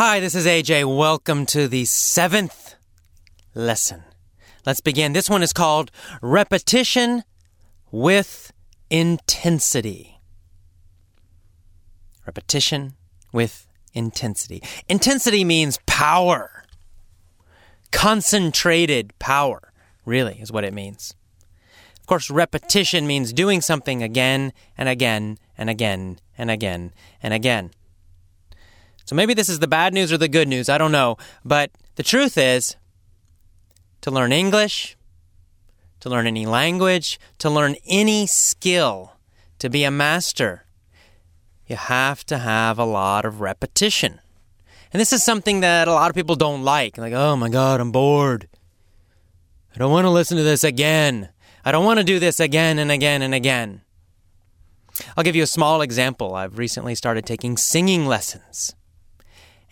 Hi, this is AJ. Welcome to the seventh lesson. Let's begin. This one is called Repetition with Intensity. Repetition with intensity. Intensity means power. Concentrated power, really, is what it means. Of course, repetition means doing something again and again and again and again and again. So maybe this is the bad news or the good news, I don't know. But the truth is, to learn English, to learn any language, to learn any skill, to be a master, you have to have a lot of repetition. And this is something that a lot of people don't like. Like, oh my God, I'm bored. I don't want to listen to this again. I don't want to do this again and again and again. I'll give you a small example. I've recently started taking singing lessons.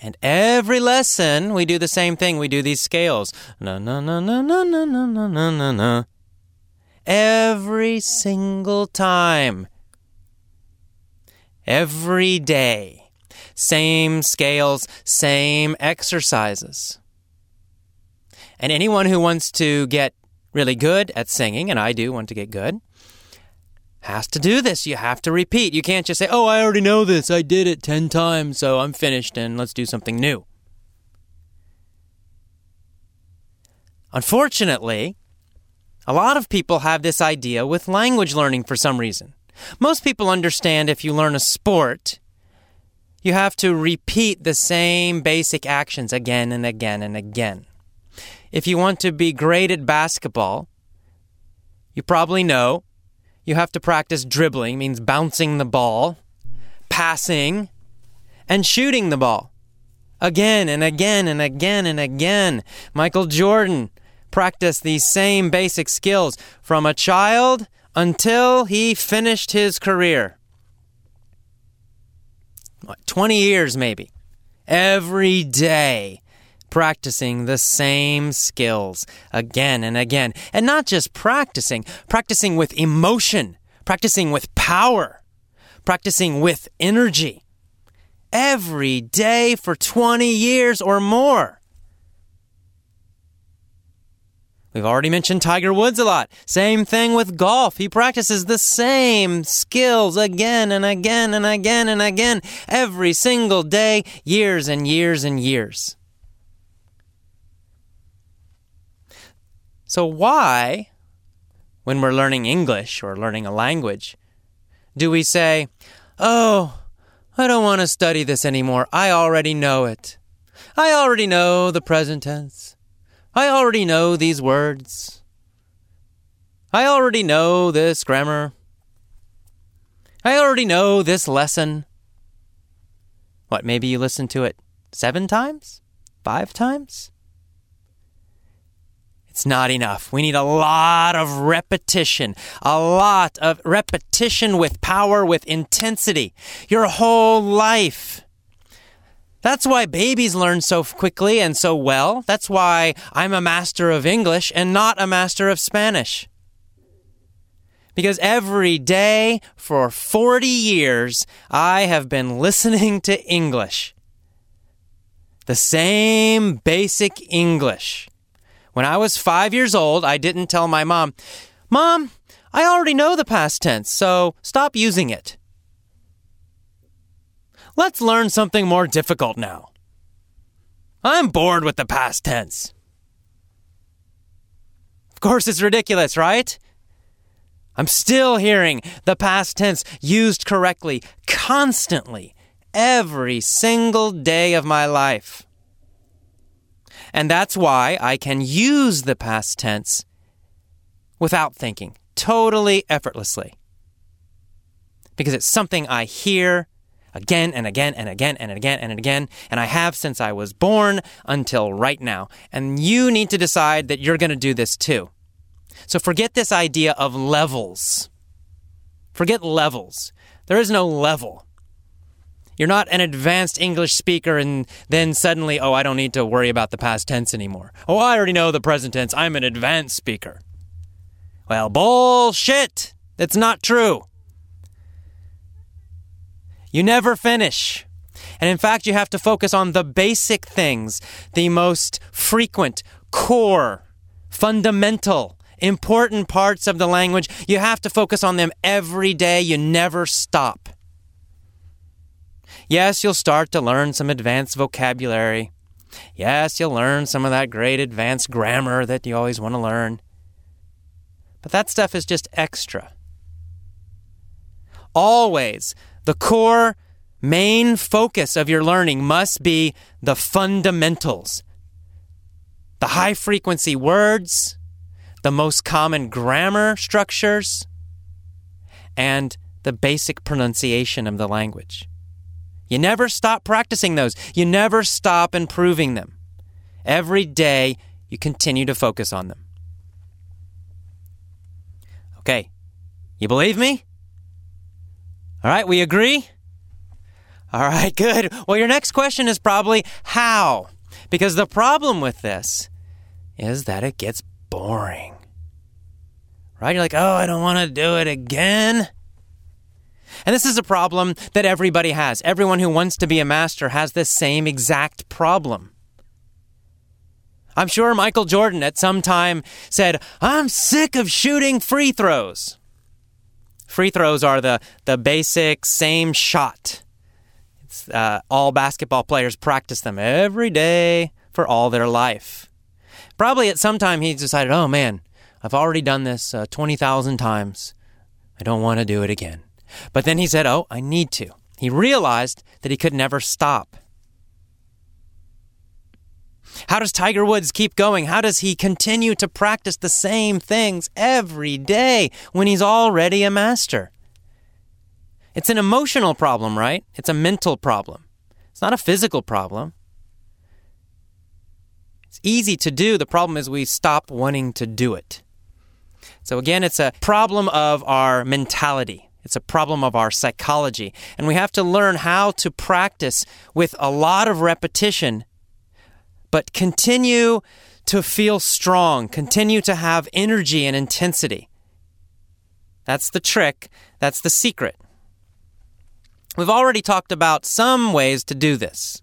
And every lesson, we do the same thing. We do these scales. Na na na na na na na na na na. Every single time. Every day. Same scales, same exercises. And anyone who wants to get really good at singing, and I do want to get good, has to do this. You have to repeat. You can't just say, oh, I already know this. I did it 10 times, so I'm finished and let's do something new. Unfortunately, a lot of people have this idea with language learning for some reason. Most people understand if you learn a sport, you have to repeat the same basic actions again and again and again. If you want to be great at basketball, you probably know you have to practice dribbling, means bouncing the ball, passing, and shooting the ball. Again and again and again and again. Michael Jordan practiced these same basic skills from a child until he finished his career. What, 20 years, maybe. Every day practicing the same skills again and again. And not just practicing, practicing with emotion, practicing with power, practicing with energy. Every day for 20 years or more. We've already mentioned Tiger Woods a lot. Same thing with golf. He practices the same skills again and again and again and again every single day, years and years and years. So, why, when we're learning English or learning a language, do we say, Oh, I don't want to study this anymore. I already know it. I already know the present tense. I already know these words. I already know this grammar. I already know this lesson. What, maybe you listened to it seven times? Five times? It's not enough. We need a lot of repetition, a lot of repetition with power, with intensity, your whole life. That's why babies learn so quickly and so well. That's why I'm a master of English and not a master of Spanish. Because every day for 40 years, I have been listening to English. The same basic English. When I was five years old, I didn't tell my mom, Mom, I already know the past tense, so stop using it. Let's learn something more difficult now. I'm bored with the past tense. Of course, it's ridiculous, right? I'm still hearing the past tense used correctly constantly every single day of my life. And that's why I can use the past tense without thinking, totally effortlessly. Because it's something I hear again and again and again and again and again, and I have since I was born until right now. And you need to decide that you're going to do this too. So forget this idea of levels. Forget levels. There is no level. You're not an advanced English speaker and then suddenly, oh, I don't need to worry about the past tense anymore. Oh, I already know the present tense. I'm an advanced speaker. Well, bullshit. That's not true. You never finish. And in fact, you have to focus on the basic things, the most frequent, core, fundamental, important parts of the language. You have to focus on them every day. You never stop. Yes, you'll start to learn some advanced vocabulary. Yes, you'll learn some of that great advanced grammar that you always want to learn. But that stuff is just extra. Always, the core main focus of your learning must be the fundamentals, the high frequency words, the most common grammar structures, and the basic pronunciation of the language. You never stop practicing those. You never stop improving them. Every day, you continue to focus on them. Okay, you believe me? All right, we agree? All right, good. Well, your next question is probably how? Because the problem with this is that it gets boring. Right? You're like, oh, I don't want to do it again. And this is a problem that everybody has. Everyone who wants to be a master has this same exact problem. I'm sure Michael Jordan at some time said, I'm sick of shooting free throws. Free throws are the, the basic same shot. Uh, all basketball players practice them every day for all their life. Probably at some time he decided, oh man, I've already done this uh, 20,000 times. I don't want to do it again. But then he said, oh, I need to. He realized that he could never stop. How does Tiger Woods keep going? How does he continue to practice the same things every day when he's already a master? It's an emotional problem, right? It's a mental problem. It's not a physical problem. It's easy to do. The problem is we stop wanting to do it. So, again, it's a problem of our mentality. It's a problem of our psychology. And we have to learn how to practice with a lot of repetition, but continue to feel strong, continue to have energy and intensity. That's the trick, that's the secret. We've already talked about some ways to do this.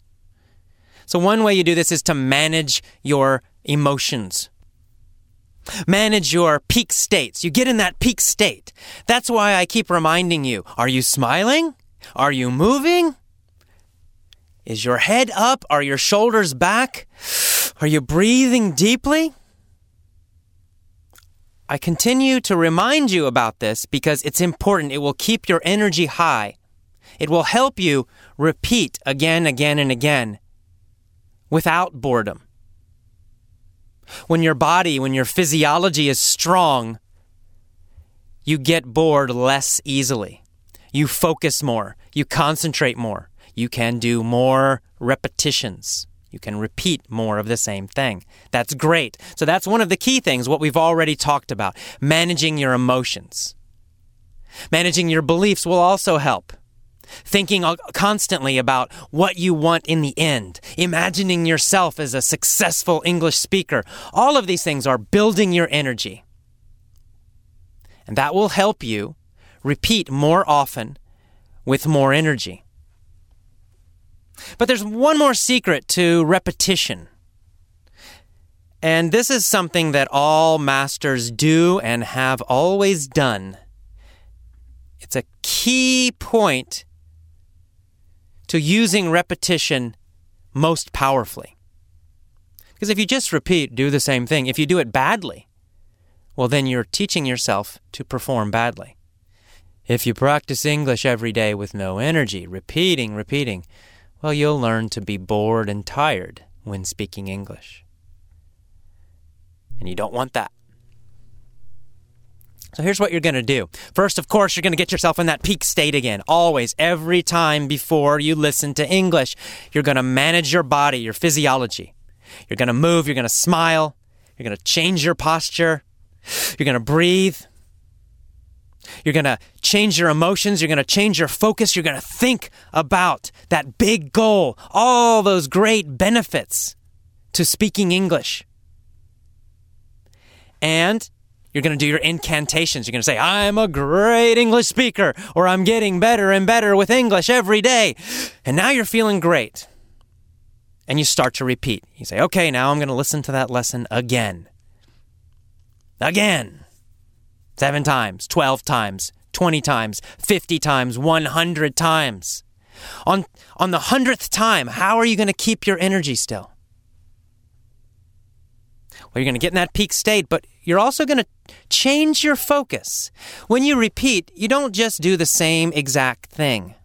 So, one way you do this is to manage your emotions. Manage your peak states. You get in that peak state. That's why I keep reminding you are you smiling? Are you moving? Is your head up? Are your shoulders back? Are you breathing deeply? I continue to remind you about this because it's important. It will keep your energy high. It will help you repeat again, again, and again without boredom. When your body, when your physiology is strong, you get bored less easily. You focus more. You concentrate more. You can do more repetitions. You can repeat more of the same thing. That's great. So, that's one of the key things, what we've already talked about managing your emotions. Managing your beliefs will also help thinking constantly about what you want in the end, imagining yourself as a successful English speaker. All of these things are building your energy. And that will help you repeat more often with more energy. But there's one more secret to repetition. And this is something that all masters do and have always done. It's a key point to using repetition most powerfully. Because if you just repeat, do the same thing, if you do it badly, well, then you're teaching yourself to perform badly. If you practice English every day with no energy, repeating, repeating, well, you'll learn to be bored and tired when speaking English. And you don't want that. So here's what you're going to do. First, of course, you're going to get yourself in that peak state again. Always, every time before you listen to English, you're going to manage your body, your physiology. You're going to move, you're going to smile, you're going to change your posture, you're going to breathe. You're going to change your emotions. You're going to change your focus. You're going to think about that big goal, all those great benefits to speaking English. And You're going to do your incantations. You're going to say, I'm a great English speaker, or I'm getting better and better with English every day. And now you're feeling great. And you start to repeat. You say, okay, now I'm going to listen to that lesson again. Again. Seven times, 12 times, 20 times, 50 times, 100 times. On, on the hundredth time, how are you going to keep your energy still? Well, you're going to get in that peak state, but you're also going to change your focus. When you repeat, you don't just do the same exact thing.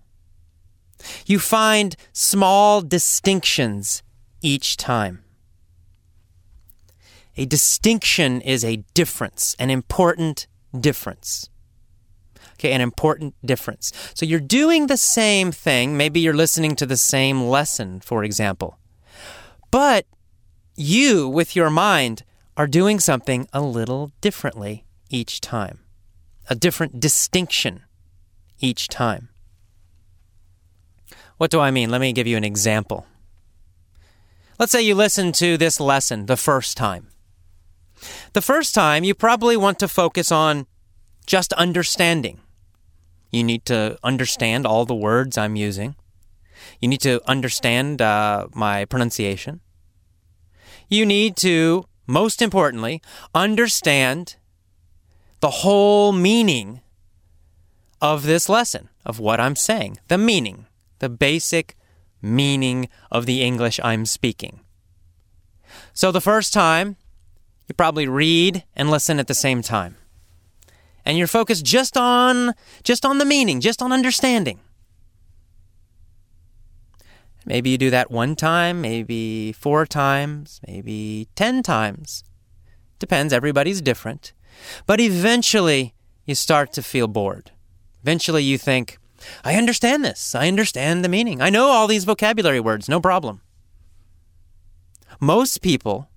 You find small distinctions each time. A distinction is a difference, an important difference. Okay, an important difference. So you're doing the same thing. Maybe you're listening to the same lesson, for example. But you, with your mind, are doing something a little differently each time, a different distinction each time. What do I mean? Let me give you an example. Let's say you listen to this lesson the first time. The first time, you probably want to focus on just understanding. You need to understand all the words I'm using. You need to understand uh, my pronunciation. You need to most importantly, understand the whole meaning of this lesson, of what I'm saying, the meaning, the basic meaning of the English I'm speaking. So the first time, you probably read and listen at the same time. And you're focused just on just on the meaning, just on understanding. Maybe you do that one time, maybe four times, maybe 10 times. Depends, everybody's different. But eventually, you start to feel bored. Eventually, you think, I understand this. I understand the meaning. I know all these vocabulary words, no problem. Most people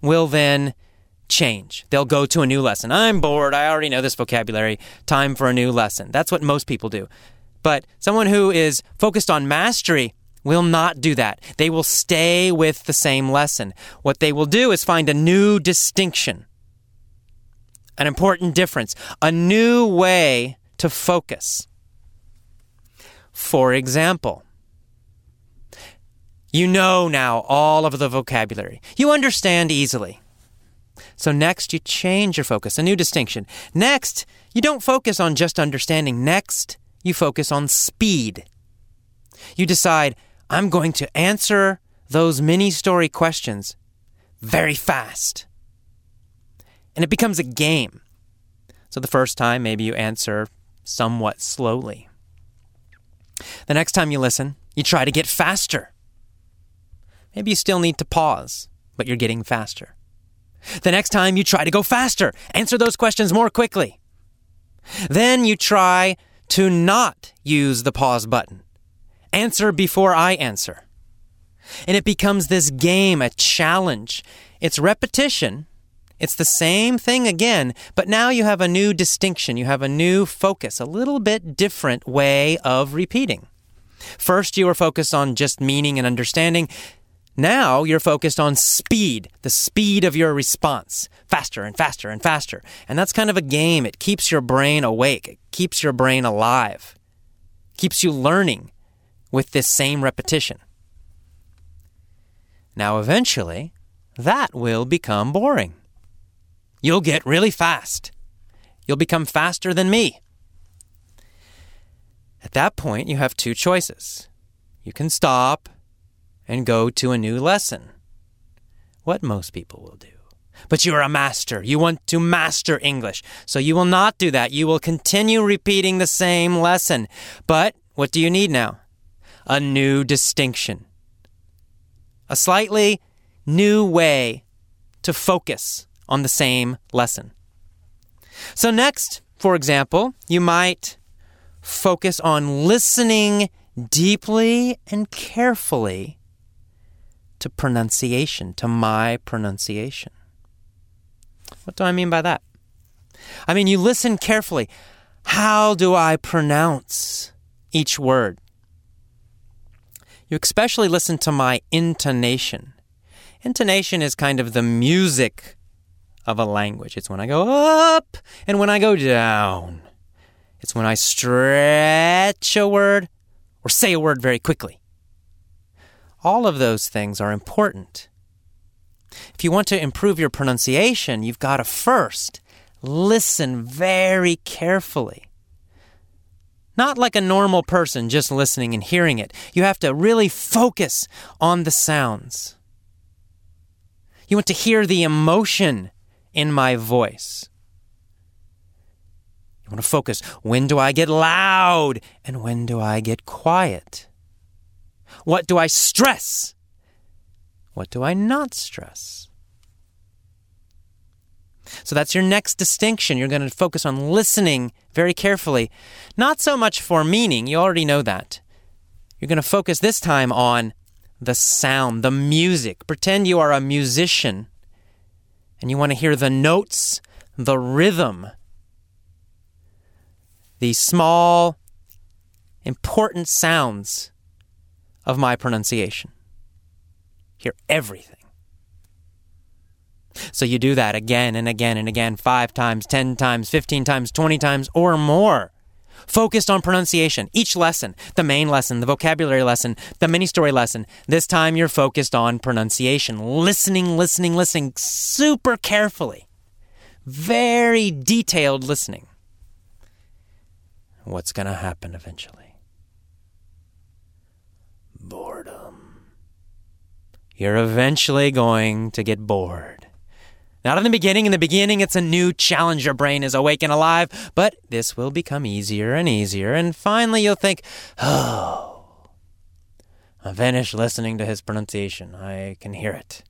will then change. They'll go to a new lesson. I'm bored. I already know this vocabulary. Time for a new lesson. That's what most people do. But someone who is focused on mastery will not do that. They will stay with the same lesson. What they will do is find a new distinction, an important difference, a new way to focus. For example, you know now all of the vocabulary. You understand easily. So next, you change your focus, a new distinction. Next, you don't focus on just understanding. Next, you focus on speed. You decide, I'm going to answer those mini story questions very fast. And it becomes a game. So the first time, maybe you answer somewhat slowly. The next time you listen, you try to get faster. Maybe you still need to pause, but you're getting faster. The next time you try to go faster, answer those questions more quickly. Then you try to not use the pause button answer before I answer. And it becomes this game, a challenge. It's repetition. It's the same thing again, but now you have a new distinction. You have a new focus, a little bit different way of repeating. First, you were focused on just meaning and understanding. Now you're focused on speed, the speed of your response, faster and faster and faster. And that's kind of a game. It keeps your brain awake, it keeps your brain alive, keeps you learning with this same repetition. Now, eventually, that will become boring. You'll get really fast. You'll become faster than me. At that point, you have two choices. You can stop and go to a new lesson. What most people will do. But you're a master. You want to master English. So you will not do that. You will continue repeating the same lesson. But what do you need now? A new distinction, a slightly new way to focus on the same lesson. So, next, for example, you might focus on listening deeply and carefully to pronunciation, to my pronunciation. What do I mean by that? I mean, you listen carefully. How do I pronounce each word? You especially listen to my intonation. Intonation is kind of the music of a language. It's when I go up and when I go down. It's when I stretch a word or say a word very quickly. All of those things are important. If you want to improve your pronunciation, you've got to first listen very carefully. Not like a normal person just listening and hearing it. You have to really focus on the sounds. You want to hear the emotion in my voice. You want to focus when do I get loud and when do I get quiet? What do I stress? What do I not stress? So that's your next distinction. You're going to focus on listening very carefully. Not so much for meaning, you already know that. You're going to focus this time on the sound, the music. Pretend you are a musician and you want to hear the notes, the rhythm, the small, important sounds of my pronunciation. Hear everything. So you do that again and again and again, five times, 10 times, 15 times, 20 times, or more. Focused on pronunciation. Each lesson, the main lesson, the vocabulary lesson, the mini story lesson, this time you're focused on pronunciation. Listening, listening, listening super carefully. Very detailed listening. What's going to happen eventually? Boredom. You're eventually going to get bored. Not in the beginning. In the beginning, it's a new challenge. Your brain is awake and alive, but this will become easier and easier. And finally, you'll think, oh, I finished listening to his pronunciation. I can hear it.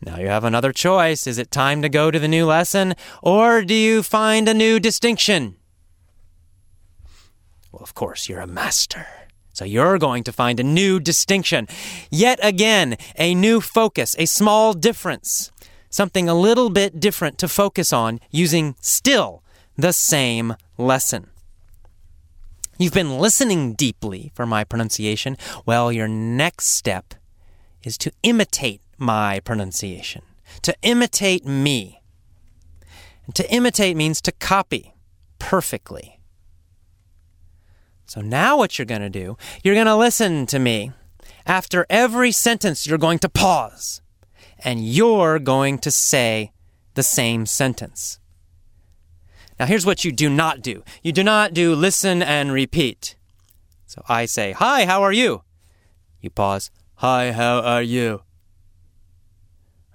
Now you have another choice. Is it time to go to the new lesson, or do you find a new distinction? Well, of course, you're a master. So you're going to find a new distinction. Yet again, a new focus, a small difference, something a little bit different to focus on using still the same lesson. You've been listening deeply for my pronunciation. Well, your next step is to imitate my pronunciation, to imitate me. And to imitate means to copy perfectly. So now what you're going to do, you're going to listen to me. After every sentence, you're going to pause and you're going to say the same sentence. Now, here's what you do not do you do not do listen and repeat. So I say, Hi, how are you? You pause, Hi, how are you?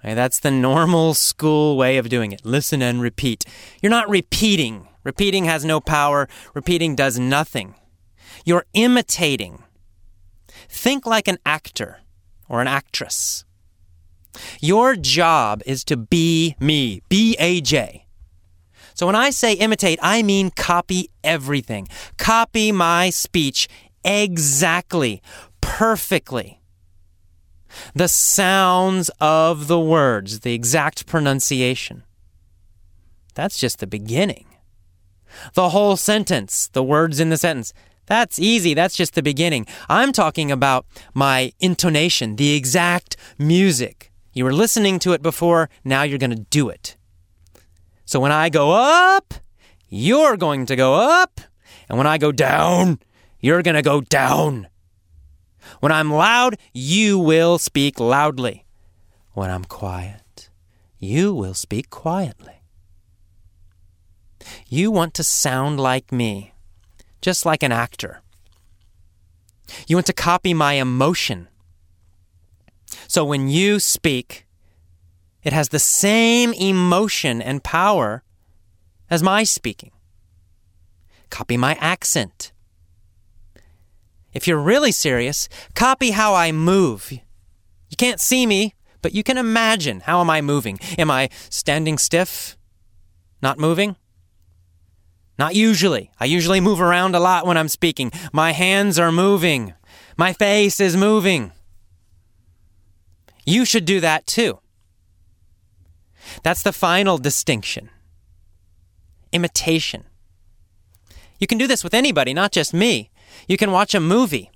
Okay, that's the normal school way of doing it. Listen and repeat. You're not repeating. Repeating has no power. Repeating does nothing. You're imitating. Think like an actor or an actress. Your job is to be me, be AJ. So when I say imitate, I mean copy everything. Copy my speech exactly, perfectly. The sounds of the words, the exact pronunciation. That's just the beginning. The whole sentence, the words in the sentence, that's easy. That's just the beginning. I'm talking about my intonation, the exact music. You were listening to it before, now you're going to do it. So when I go up, you're going to go up. And when I go down, you're going to go down. When I'm loud, you will speak loudly. When I'm quiet, you will speak quietly. You want to sound like me just like an actor. You want to copy my emotion. So when you speak, it has the same emotion and power as my speaking. Copy my accent. If you're really serious, copy how I move. You can't see me, but you can imagine how am I moving? Am I standing stiff? Not moving? Not usually. I usually move around a lot when I'm speaking. My hands are moving. My face is moving. You should do that too. That's the final distinction imitation. You can do this with anybody, not just me. You can watch a movie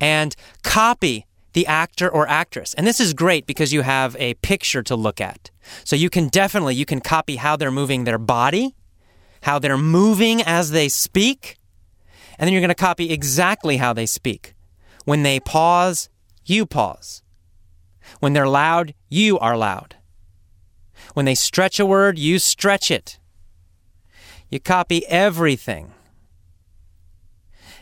and copy the actor or actress. And this is great because you have a picture to look at. So you can definitely you can copy how they're moving their body, how they're moving as they speak, and then you're going to copy exactly how they speak. When they pause, you pause. When they're loud, you are loud. When they stretch a word, you stretch it. You copy everything.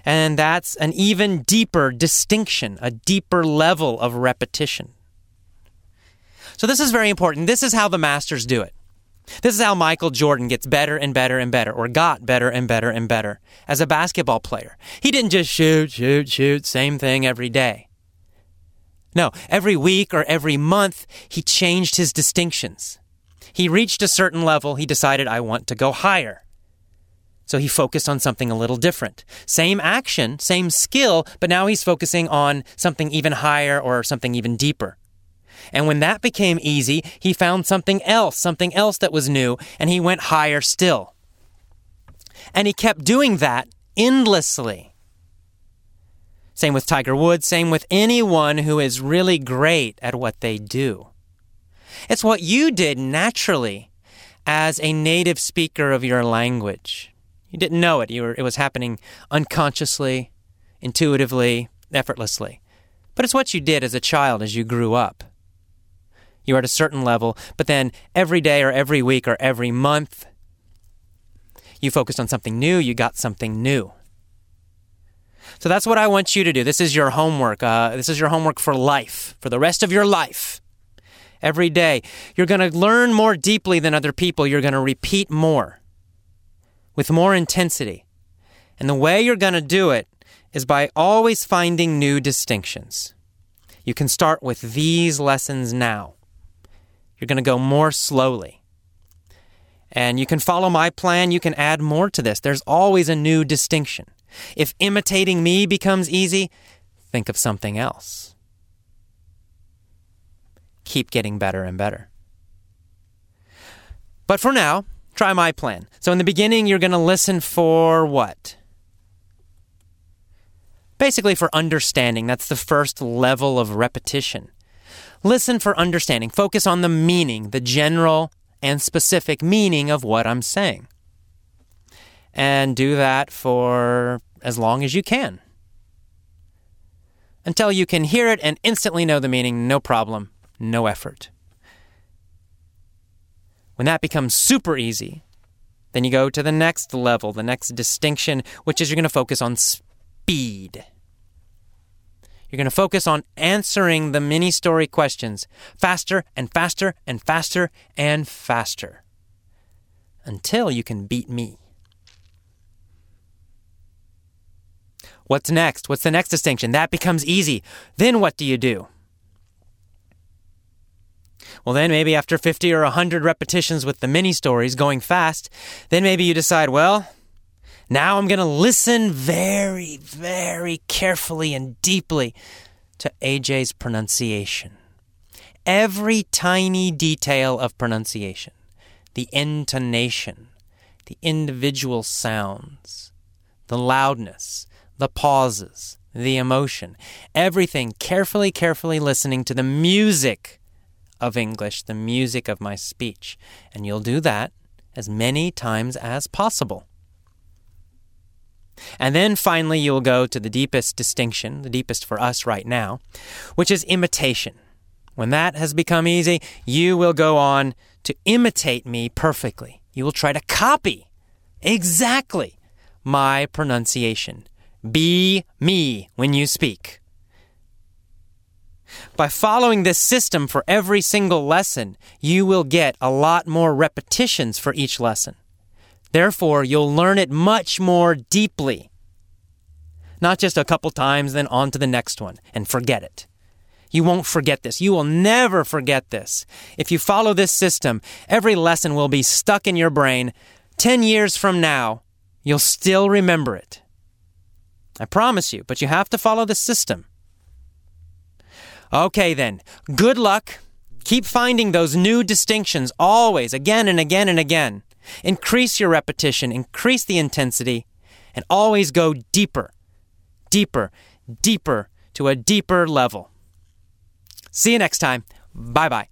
And that's an even deeper distinction, a deeper level of repetition. So, this is very important. This is how the masters do it. This is how Michael Jordan gets better and better and better, or got better and better and better as a basketball player. He didn't just shoot, shoot, shoot, same thing every day. No, every week or every month, he changed his distinctions. He reached a certain level, he decided, I want to go higher. So he focused on something a little different. Same action, same skill, but now he's focusing on something even higher or something even deeper. And when that became easy, he found something else, something else that was new, and he went higher still. And he kept doing that endlessly. Same with Tiger Woods, same with anyone who is really great at what they do. It's what you did naturally as a native speaker of your language. You didn't know it. You were, it was happening unconsciously, intuitively, effortlessly. But it's what you did as a child as you grew up. You are at a certain level, but then every day or every week or every month, you focused on something new, you got something new. So that's what I want you to do. This is your homework. Uh, this is your homework for life, for the rest of your life. Every day, you're going to learn more deeply than other people. You're going to repeat more with more intensity. And the way you're going to do it is by always finding new distinctions. You can start with these lessons now. You're going to go more slowly. And you can follow my plan. You can add more to this. There's always a new distinction. If imitating me becomes easy, think of something else. Keep getting better and better. But for now, try my plan. So in the beginning, you're going to listen for what? Basically, for understanding. That's the first level of repetition. Listen for understanding. Focus on the meaning, the general and specific meaning of what I'm saying. And do that for as long as you can. Until you can hear it and instantly know the meaning, no problem, no effort. When that becomes super easy, then you go to the next level, the next distinction, which is you're going to focus on speed. You're going to focus on answering the mini story questions faster and faster and faster and faster until you can beat me. What's next? What's the next distinction? That becomes easy. Then what do you do? Well, then maybe after 50 or 100 repetitions with the mini stories going fast, then maybe you decide, well, now I'm going to listen very, very carefully and deeply to AJ's pronunciation. Every tiny detail of pronunciation, the intonation, the individual sounds, the loudness, the pauses, the emotion, everything carefully, carefully listening to the music of English, the music of my speech. And you'll do that as many times as possible. And then finally, you'll go to the deepest distinction, the deepest for us right now, which is imitation. When that has become easy, you will go on to imitate me perfectly. You will try to copy exactly my pronunciation. Be me when you speak. By following this system for every single lesson, you will get a lot more repetitions for each lesson. Therefore, you'll learn it much more deeply. Not just a couple times, then on to the next one and forget it. You won't forget this. You will never forget this. If you follow this system, every lesson will be stuck in your brain. 10 years from now, you'll still remember it. I promise you, but you have to follow the system. Okay, then. Good luck. Keep finding those new distinctions always, again and again and again. Increase your repetition, increase the intensity, and always go deeper, deeper, deeper to a deeper level. See you next time. Bye bye.